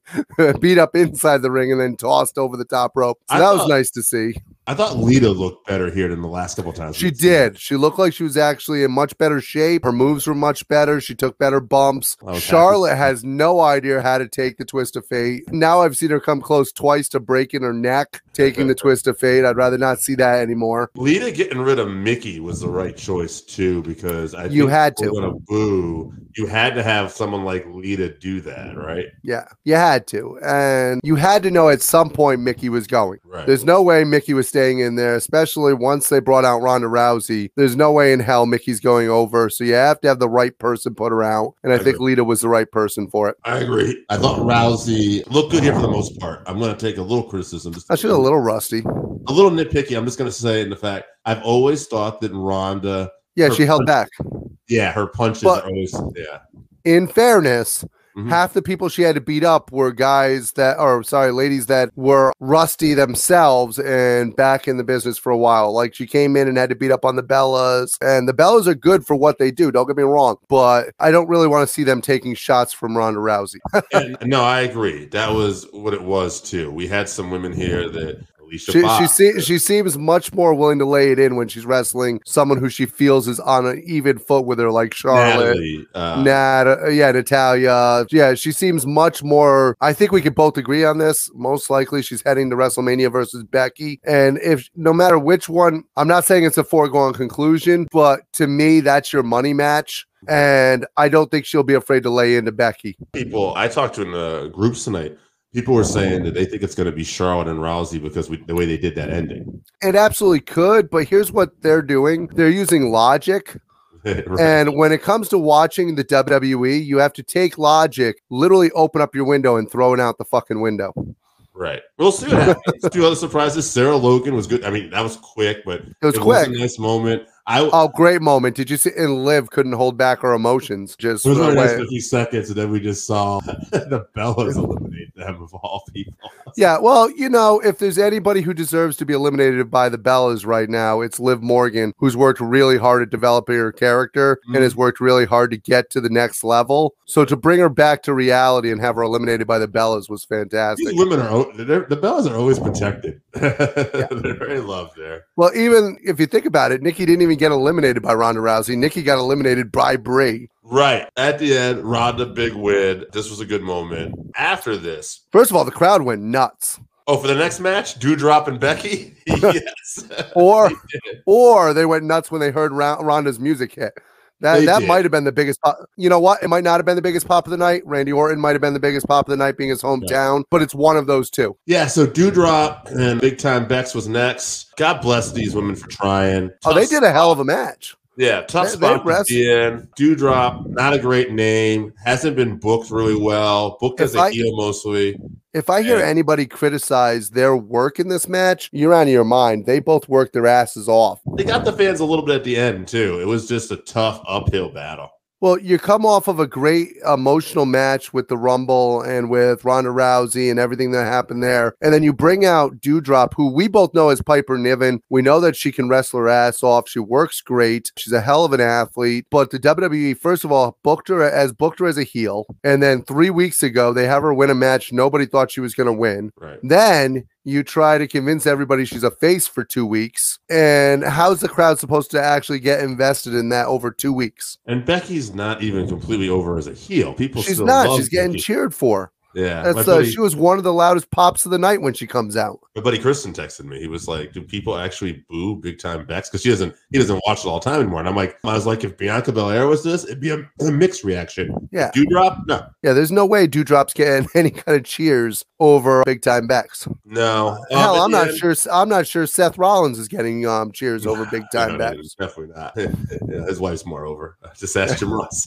beat up inside the ring, and then tossed over the top rope. So I that was nice to see. I thought Lita looked better here than the last couple times. She we've seen did. She looked like she was actually in much better shape. Her moves were much better. She took better bumps. Happy. Charlotte has no idea how to take the twist of fate. Now I've seen her come close twice to breaking her neck, taking the [LAUGHS] twist of fate. I'd rather not see that anymore. Lita getting rid of Mickie was the right choice too, because I You think had if we're to. gonna boo. You had to have someone like Lita do that, right? Yeah, you had to. And you had to know at some point Mickie was going. Right. There's no way Mickie was staying in there, especially once they brought out Ronda Rousey. There's no way in hell Mickie's going over. So you have to have the right person put her out. And I, I think agree. Lita was the right person for it. I agree. I thought Rousey looked good here for the most part. I'm going to take a little criticism. Just should a little rusty. a little nitpicky. I'm just going to say in the fact I've always thought that Ronda, Yeah, she held punch- back. yeah, her punches But- are always yeah. in fairness, Mhm. half the people she had to beat up were guys that, or sorry, ladies that were rusty themselves and back in the business for a while. Like she came in and had to beat up on the Bellas, and the Bellas are good for what they do. Don't get me wrong, but I don't really want to see them taking shots from Ronda Rousey. [LAUGHS] And- no, I agree. That was what it was too. We had some women here that Alicia She she, Fox, se- she seems much more willing to lay it in when she's wrestling someone who she feels is on an even foot with her, like Charlotte. Natalie, uh, Nat, yeah, Natalya. Yeah, she seems much more. I think we could both agree on this. Most likely, she's heading to WrestleMania versus Becky. And if no matter which one, I'm not saying it's a foregone conclusion, but to me, that's your money match. And I don't think she'll be afraid to lay into Becky. people I talked to in the groups tonight. People were saying oh. that they think it's going to be Charlotte and Rousey because we, the way they did that ending. It absolutely could, but here's what they're doing they're using logic. [LAUGHS] Right. And when it comes to watching the WWE, you have to take logic, literally open up your window and throw it out the fucking window. Right. We'll see what happens. [LAUGHS] Two other surprises. Sarah Logan was good. I mean, that was quick, but It was a quick. nice moment. I Oh, great moment. Did you see? And Liv couldn't hold back her emotions. Just it was only nice went- for a few seconds, and then we just saw [LAUGHS] the Bellas eliminate them of all people. [LAUGHS] yeah. Well, you know, if there's anybody who deserves to be eliminated by the Bellas right now, it's Liv Morgan, who's worked really hard at developing her character Mm. and has worked really hard to get to the next level. So to bring her back to reality and have her eliminated by the Bellas was fantastic. These women are the Bellas are always protected. [LAUGHS] they're very loved there. Well, even if you think about it, Nikki didn't even get eliminated by Ronda Rousey. Nikki got eliminated by Brie. Right at the end, Ronda big win. This was a good moment. After this, First of all, the crowd went nuts. oh, for the next match, Doudrop and Becky. yes, [LAUGHS] [LAUGHS] Or or they went nuts when they heard Ronda's music hit. That They that might have been the biggest. Pop. You know what? It might not have been the biggest pop of the night. Randy Orton might have been the biggest pop of the night, being his hometown, but it's one of those two. Yeah, so Doudrop and Big Time Bex was next. God bless these women for trying. Oh, they did a hell of a match. Yeah, tough They- they spot to be in. Doudrop, not a great name. Hasn't been booked really well. Booked as If a I- heel mostly. If I hear Yeah. anybody criticize their work in this match, you're out of your mind. They both worked their asses off. They got the fans a little bit at the end too. It was just a tough uphill battle. Well, you come off of a great emotional match with the Rumble and with Ronda Rousey and everything that happened there. And then you bring out Doudrop, who we both know as Piper Niven. We know that she can wrestle her ass off. She works great. She's a hell of an athlete. But the WWE, first of all, booked her as booked her as a heel. And then three weeks ago, they have her win a match nobody thought she was going to win. Right. Then you try to convince everybody she's a face for two weeks. And how's the crowd supposed to actually get invested in that over two weeks? And Becky's not even completely over as a heel. People She's not. She's getting cheered for. Yeah. That's my, uh, she was one of the loudest pops of the night when she comes out. my buddy Kristen texted me. He was like, "Do people actually boo Big Time Bex?" Because she doesn't. He doesn't watch it all the time anymore. And I'm like, I was like, if Bianca Belair was this, it'd be a, a mixed reaction. Yeah. Doudrop, no, Yeah, there's no way Doudrop's getting [LAUGHS] any kind of cheers over Big Time Bex. no. Um, Hell, at I'm not end- sure. I'm not sure Seth Rollins is getting um cheers over [LAUGHS] Big Time No, Bex. no, Definitely not. [LAUGHS] yeah, his wife's more over. Just ask Jim Ross.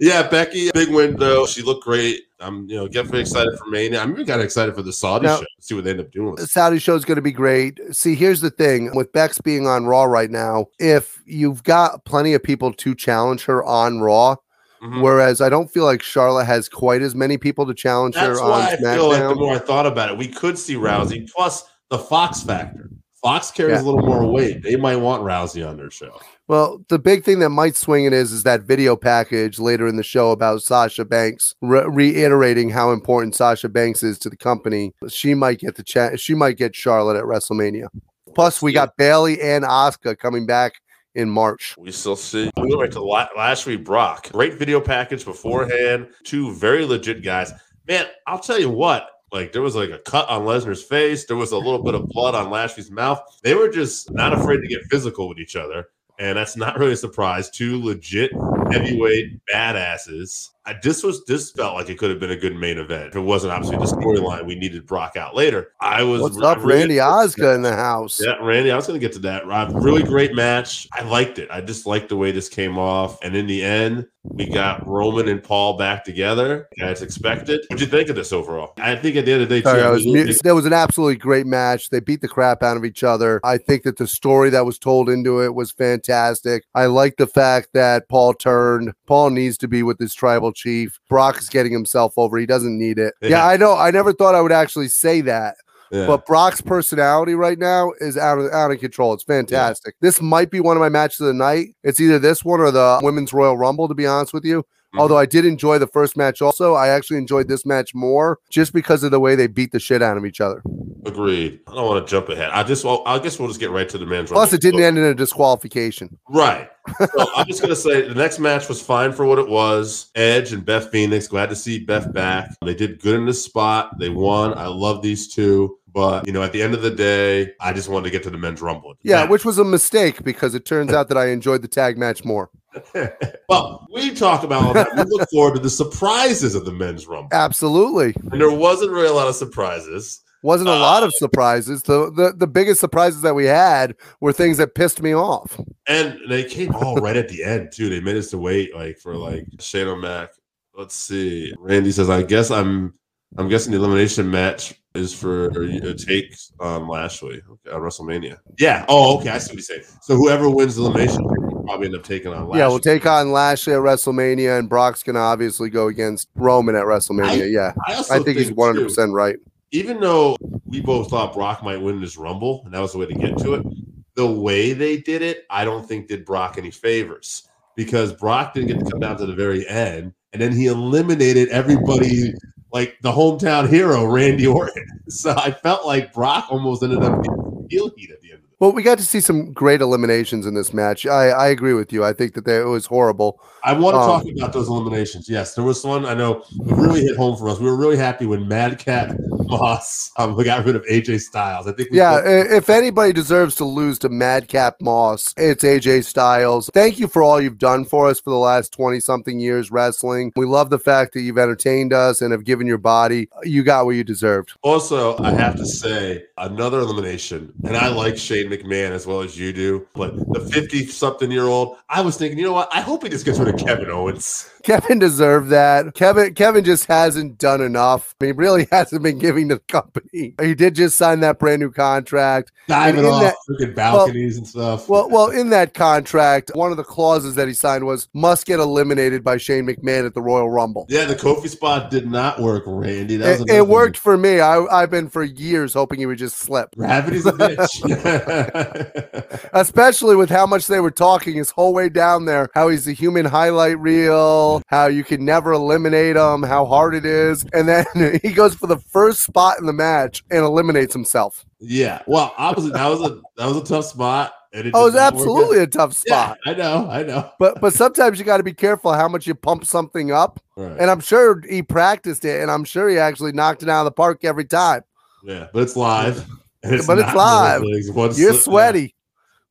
yeah, Becky, big win though. She looked great. I'm, you know, definitely excited for Mania. I'm even kind of excited for the Saudi Now- show. See what they end up doing. The. Saudi show is going to be great. See, here's the thing with Bex being on Raw right now. If you've got plenty of people to challenge her on Raw, Mhm. whereas I don't feel like Charlotte has quite as many people to challenge That's her on why I feel like the more I thought about it, we could see Rousey plus the Fox factor. Fox carries Yeah. a little more weight. They might want Rousey on their show. Well, the big thing that might swing it is is that video package later in the show about Sasha Banks re- reiterating how important Sasha Banks is to the company. She might get the chat. She might get Charlotte at WrestleMania. Plus, we got Bayley and Asuka coming back in March. We still see. We went right to La- week. Brock. Great video package beforehand. Two very legit guys. Man, I'll tell you what. Like there was like a cut on Lesnar's face. There was a little bit of blood on Lashley's mouth. They were just not afraid to get physical with each other, and that's not really a surprise. Two legit heavyweight badasses. I, this was this felt like it could have been a good main event. If it wasn't obviously the storyline, we needed Brock out later. I was What's up, really- Randy Osga in the house? yeah, Randy, I was going to get to that. Rob, really great match. I liked it. I just liked the way this came off. And in the end, we got Roman and Paul back together as expected. What'd you think of this overall? I think at the end of the day, too, Sorry, was mu- that was an absolutely great match. They beat the crap out of each other. I think that the story that was told into it was fantastic. I like the fact that Paul turned. Paul needs to be with his tribal chief. Brock is getting himself over. He doesn't need it. Yeah, Yeah. I know. I never thought I would actually say that. Yeah. But Brock's personality right now is out of out of control. It's fantastic. This might be one of my matches of the night. It's either this one or the Women's Royal Rumble, to be honest with you. Mhm. Although I did enjoy the first match also, I actually enjoyed this match more just because of the way they beat the shit out of each other. Agreed. I don't want to jump ahead. I just, well, I guess we'll just get right to the man's. Plus, Rumble. it didn't So- end in a disqualification. Right. So I'm just gonna [LAUGHS] say the next match was fine for what it was. Edge and Beth Phoenix. Glad to see Beth back. They did good in this spot. They won. I love these two. But you know, at the end of the day, I just wanted to get to the men's rumble. Yeah, Now- which was a mistake because it turns out that I enjoyed the tag match more. [LAUGHS] well, we talk about all that. We look [LAUGHS] forward to the surprises of the men's rumble. Absolutely. And there wasn't really a lot of surprises. Wasn't a lot of uh, surprises. The, the the biggest surprises that we had were things that pissed me off. And they came all right at the end too. They made us to wait like for like Shane O'Mac. Let's see. Randy says, I guess I'm I'm guessing the elimination match is for a take on Lashley at WrestleMania. Yeah. Oh, okay. I see what you're saying. So whoever wins the elimination will probably end up taking on Lashley. Yeah, we'll take on Lashley at WrestleMania, and Brock's gonna obviously go against Roman at WrestleMania. I- yeah, I, also I think he's one hundred percent right. even though we both thought Brock might win this Rumble, and that was the way to get to it, the way they did it, I don't think did Brock any favors because Brock didn't get to come down to the very end, and then he eliminated everybody like the hometown hero, Randy Orton. [LAUGHS] So I felt like Brock almost ended up getting heel heat at the end of it. Well, we got to see some great eliminations in this match. I, I agree with you. I think that they, it was horrible. I want to Um, talk about those eliminations. Yes, there was one I know really hit home for us. We were really happy when Madcap [LAUGHS] Moss um, got rid of AJ Styles. I think we Yeah, both- if anybody deserves to lose to Madcap Moss, it's AJ Styles. Thank you for all you've done for us for the last 20 something years wrestling. We love the fact that you've entertained us and have given your body. You got what you deserved. Also, I have to say another elimination, and I like Shane McMahon as well as you do. But the fifty-something-year-old, I was thinking, you know what? I hope he just gets rid of Kevin Owens. [LAUGHS] Kevin deserved that. Kevin Kevin just hasn't done enough. He really [LAUGHS] hasn't been giving to the company. He did just sign that brand new contract. Diving in off that- freaking balconies and stuff. Well, well, in that contract, one of the clauses that he signed was must get eliminated by Shane McMahon at the Royal Rumble. yeah, the Kofi spot did not work, Randy. That was It, it worked for me. I, I've been for years hoping he would just slip, Gravity's a bitch. [LAUGHS] especially with how much they were talking his whole way down there. How he's the human highlight reel, Mm-hmm. how you can never eliminate him, how hard it is. And then [LAUGHS] he goes for the first spot in the match and eliminates himself. yeah. Well, obviously that was a that was a tough spot. And it Oh, did it's not work out. absolutely a tough Yeah, spot. I know, I know. But but sometimes you got to be careful how much you pump something up. Right. And I'm sure he practiced it, and I'm sure he actually knocked it out of the park every time. yeah, but it's live. and But it's live. one of those One You're slip- sweaty.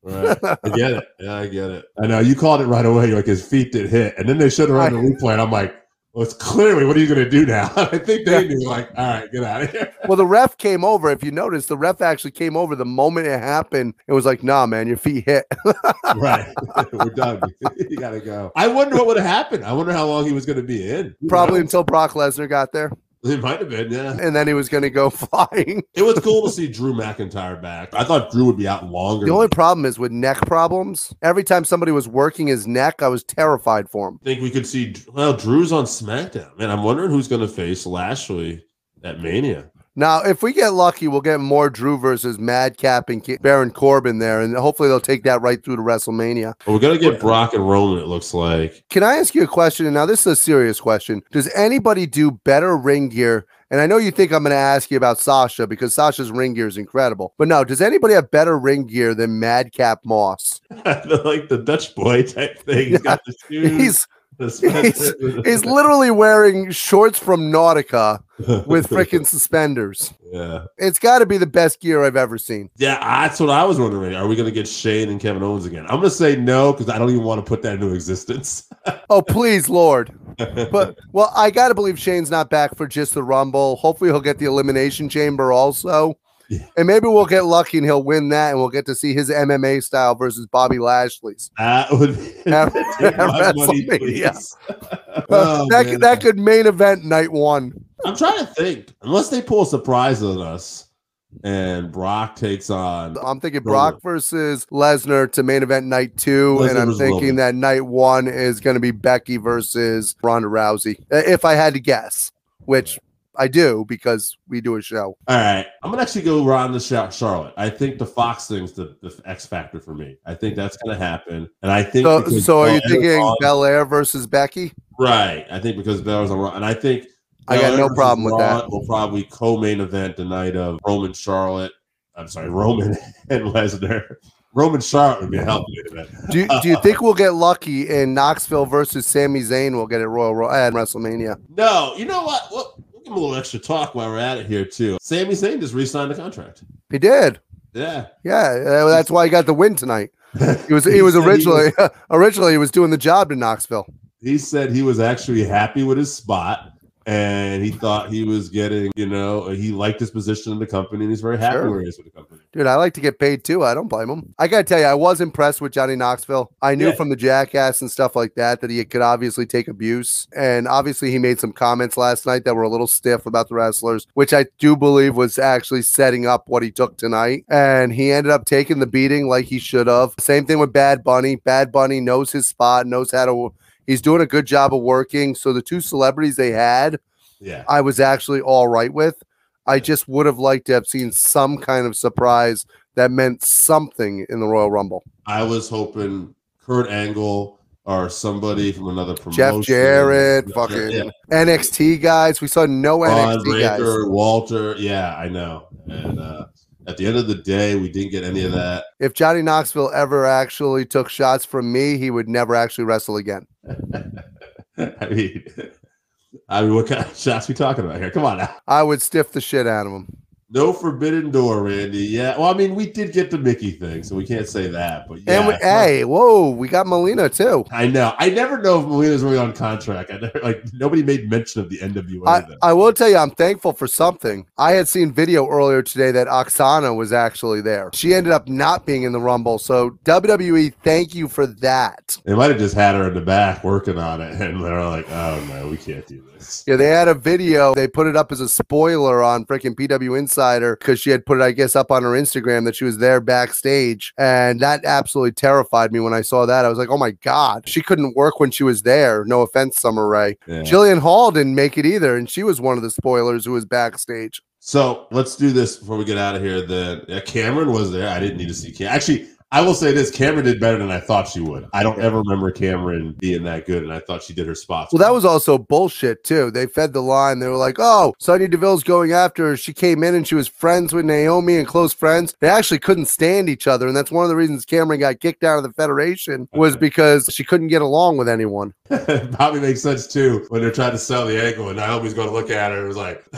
Right. [LAUGHS] I get it. Yeah, I get it. I know you called it right away. You're like his feet did hit, and then they showed around the replay, and I'm like, well, it's clearly what are you going to do now? [LAUGHS] I think they knew, like, all right, get out of here. Well, the ref came over. If you notice, the ref actually came over the moment it happened. It was like, nah, man, your feet hit. [LAUGHS] right, we're done. you got to go. I wonder what would have happened. I wonder how long he was going to be in. Who Probably knows? until Brock Lesnar got there. [LAUGHS] it might have been. Yeah, And then he was going to go [LAUGHS] flying. it was cool to see Drew McIntyre back. I thought Drew would be out longer. The only problem is with neck problems. Every time somebody was working his neck, I was terrified for him. I think we could see. Well, Drew's on SmackDown, man. I'm wondering who's going to face Lashley at Mania. Now, if we get lucky, we'll get more Drew versus Madcap and Baron Corbin there, and hopefully they'll take that right through to WrestleMania. But we're gonna get Brock and Roman. It looks like. Can I ask you a question? And now this is a serious question. Does anybody do better ring gear? And I know you think I'm going to ask you about Sasha because Sasha's ring gear is incredible. But no, does anybody have better ring gear than Madcap Moss? [LAUGHS] like the Dutch boy type thing. He's got the [LAUGHS] shoes. He's [LAUGHS] he's, he's [LAUGHS] literally wearing shorts from Nautica with [LAUGHS] freaking suspenders. yeah, It's got to be the best gear I've ever seen. yeah. That's what I was wondering. Are we gonna get Shane and Kevin Owens again? I'm gonna say no because I don't even want to put that into existence. Oh, please, Lord. But well, I gotta believe Shane's not back for just the Rumble. Hopefully, he'll get the Elimination Chamber also, Yeah. and maybe we'll get lucky and he'll win that, and we'll get to see his MMA style versus Bobby Lashley's. that would [LAUGHS] At- take my at money. Uh, [LAUGHS] Oh, that man. could, that could main event night one. I'm trying to think. Unless they pull a surprise on us, and Brock takes on. I'm thinking Roman. Brock versus Lesnar to main event night two, Lesnar and I'm thinking Roman. that night one is going to be Becky versus Ronda Rousey. If I had to guess, which I do because we do a show. All right, I'm gonna actually go around the Char- Charlotte. I think the Fox thing's the, the X factor for me. I think that's gonna happen, and I think So, so are you thinking on- Belair versus Becky? right? I think because Belair's on, Raw, and I think I got no problem with Raw that. Will probably co-main event the night of Roman Charlotte. I'm sorry, Roman [LAUGHS] and Lesnar. Roman Charlotte would be a hell of a. Do you, do you [LAUGHS] think we'll get lucky in Knoxville versus Sami Zayn? We'll get it Royal Ro- at WrestleMania. No, you know what? Well, we'll give him a little extra talk while we're at it here too. Sami Zayn just re-signed the contract. He did. Yeah, Yeah, that's why he got the win tonight. [LAUGHS] He was he, He was said he originally [LAUGHS] originally he was doing the job in Knoxville. he said he was actually happy with his spot and he thought he was getting, you know, he liked his position in the company and he's very happy Sure. where he is with the company. Dude, I like to get paid too. I don't blame him. I gotta tell you, I was impressed with Johnny Knoxville. I knew Yeah. from the jackass and stuff like that that he could obviously take abuse. And obviously he made some comments last night that were a little stiff about the wrestlers, which I do believe was actually setting up what he took tonight. And he ended up taking the beating like he should have. Same thing with Bad Bunny. Bad Bunny knows his spot, knows how to he's doing a good job of working. So the two celebrities they had, Yeah. I was actually all right with. I just would have liked to have seen some kind of surprise that meant something in the Royal Rumble. I was hoping Kurt Angle or somebody from another promotion. Jeff Jarrett, Yeah, fucking yeah. NXT guys. We saw no Bron NXT guys. Breakker, Walter. Yeah, I know. And uh, at the end of the day, we didn't get any of mm-hmm. that. If Johnny Knoxville ever actually took shots from me, he would never actually wrestle again. [LAUGHS] I mean, I mean, what kind of shots we talking about here? Come on now. I would stiff the shit out of him. No forbidden door, Randy. Yeah. Well, I mean, we did get the Mickie thing, so we can't say that. But yeah, and we, hey, whoa, we got Melina too. I know. I never know if Melina's really on contract. I never like nobody made mention of the NWA. I, though. I will tell you, I'm thankful for something. I had seen video earlier today that Aksana was actually there. She ended up not being in the Rumble. So WWE, thank you for that. they might have just had her in the back working on it, and they're like, "Oh no, we can't do this." Yeah, they had a video. They put it up as a spoiler on freaking PW Insider because she had put it, I guess, up on her Instagram that she was there backstage. And that absolutely terrified me when I saw that. I was like, oh my God, she couldn't work when she was there. No offense, Summer Rae. Yeah. Jillian Hall didn't make it either. And she was one of the spoilers who was backstage. So let's do this before we get out of here. Then yeah, Cameron was there. I didn't need to see Cam. Actually, I will say this: Cameron did better than I thought she would. I don't ever remember Cameron being that good, and I thought she did her spots. Well, that was also bullshit too. They fed the line. They were like, "Oh, Sonya Deville's going after her. She came in and she was friends with Naomi and close friends. They actually couldn't stand each other, and that's one of the reasons Cameron got kicked out of the federation was Okay. because she couldn't get along with anyone. [LAUGHS] probably makes sense too when they're trying to sell the angle, and Naomi's going to look at her. and was like, [LAUGHS]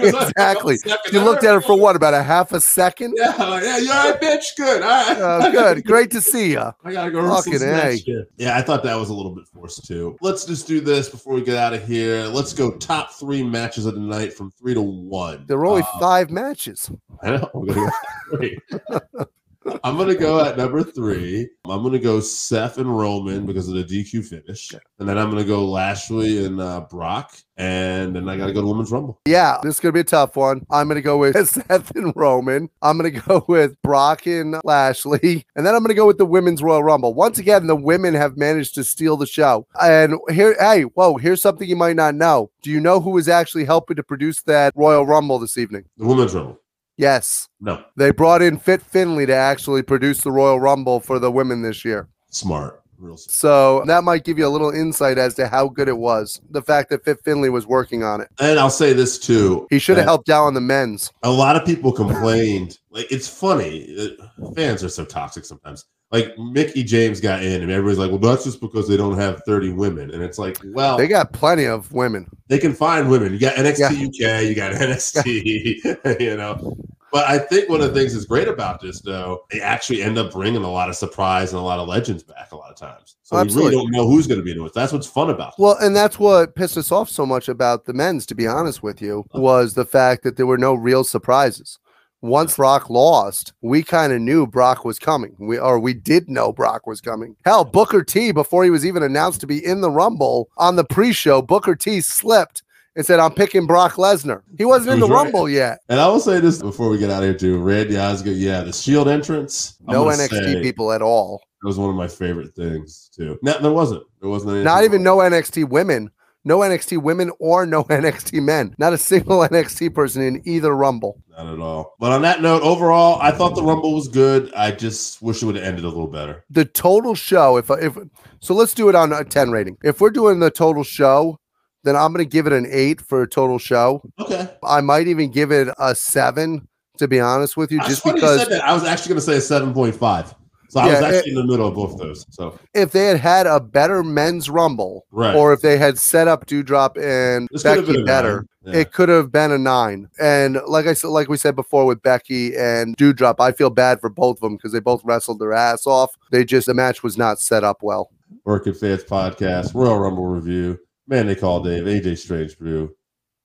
Exactly. [LAUGHS] You looked at her for what about a half a second? Yeah, like, yeah, you're all right, bitch. Good. All right. Oh, good. Great to see you. I gotta go Fucking A. Yeah, I thought that was a little bit forced too. Let's just do this before we get out of here. Let's go top three matches of the night from three to one. There were only Uh, five matches. I know. [LAUGHS] [LAUGHS] I'm gonna go three. I'm gonna go at number three. I'm gonna go Seth and Roman because of the DQ finish, and then I'm gonna go Lashley and uh, Brock, and then I gotta go to Women's Rumble. Yeah, this is gonna be a tough one. I'm gonna go with [LAUGHS] Seth and Roman. I'm gonna go with Brock and Lashley, and then I'm gonna go with the Women's Royal Rumble. Once again, the women have managed to steal the show. And here, hey, whoa, here's something you might not know. Do you know who was actually helping to produce that Royal Rumble this evening? The Women's Rumble. Yes, No, they brought in Fit Finlay to actually produce the Royal Rumble for the women this year. smart, real. Smart. So that might give you a little insight as to how good it was. The fact that Fit Finlay was working on it. And I'll say this too. He should have helped out on the men's. A lot of people complained. Like it's funny. uh, Fans are so toxic sometimes. Like Mickie James got in, and everybody's like, "Well, that's just because they don't have 30 women." And it's like, well, They got plenty of women. they can find women. You got NXT UK, you got NXT, [LAUGHS] you know. But I think one of the things that's great about this, though, they actually end up bringing a lot of surprise and a lot of legends back a lot of times. So Absolutely. we really don't know who's going to be doing it. That's what's fun about. it. Well, and that's what pissed us off so much about the men's, to be honest with you, was the fact that there were no real surprises. Once Brock lost, we kind of knew Brock was coming. We or we did know Brock was coming. Hell, Booker T, before he was even announced to be in the Rumble on the pre-show, Booker T slipped and said, "I'm picking Brock Lesnar." He wasn't in the right. Rumble yet. And I will say this before we get out of here, too. Randy Osgood, yeah, the Shield entrance. No NXT say people at all. That was one of my favorite things, too. No, there wasn't. There wasn't. Not even no NXT women. No NXT women or no [LAUGHS] NXT men. Not a single [LAUGHS] NXT person in either Rumble. Not at all. But on that note, overall, I thought the Rumble was good. I just wish it would have ended a little better. the total show if if so let's do it on a 10 rating if we're doing the total show then i'm going to give it an 8 for a total show Okay. i might even give it a 7 to be honest with you That's just because said that. I was actually going to say a 7.5. So I was Yeah, actually eh, in the middle of both those. So if they had had a better men's rumble Right. or if they had set up doudrop and This could have been becky better. Yeah. it could have been a 9 and like i said like we said before with becky and doudrop i feel bad for both of them because they both wrestled their ass off they just the match was not set up well Working Fans Podcast, Royal Rumble Review, Man They Call Dave, AJ Strange Brew.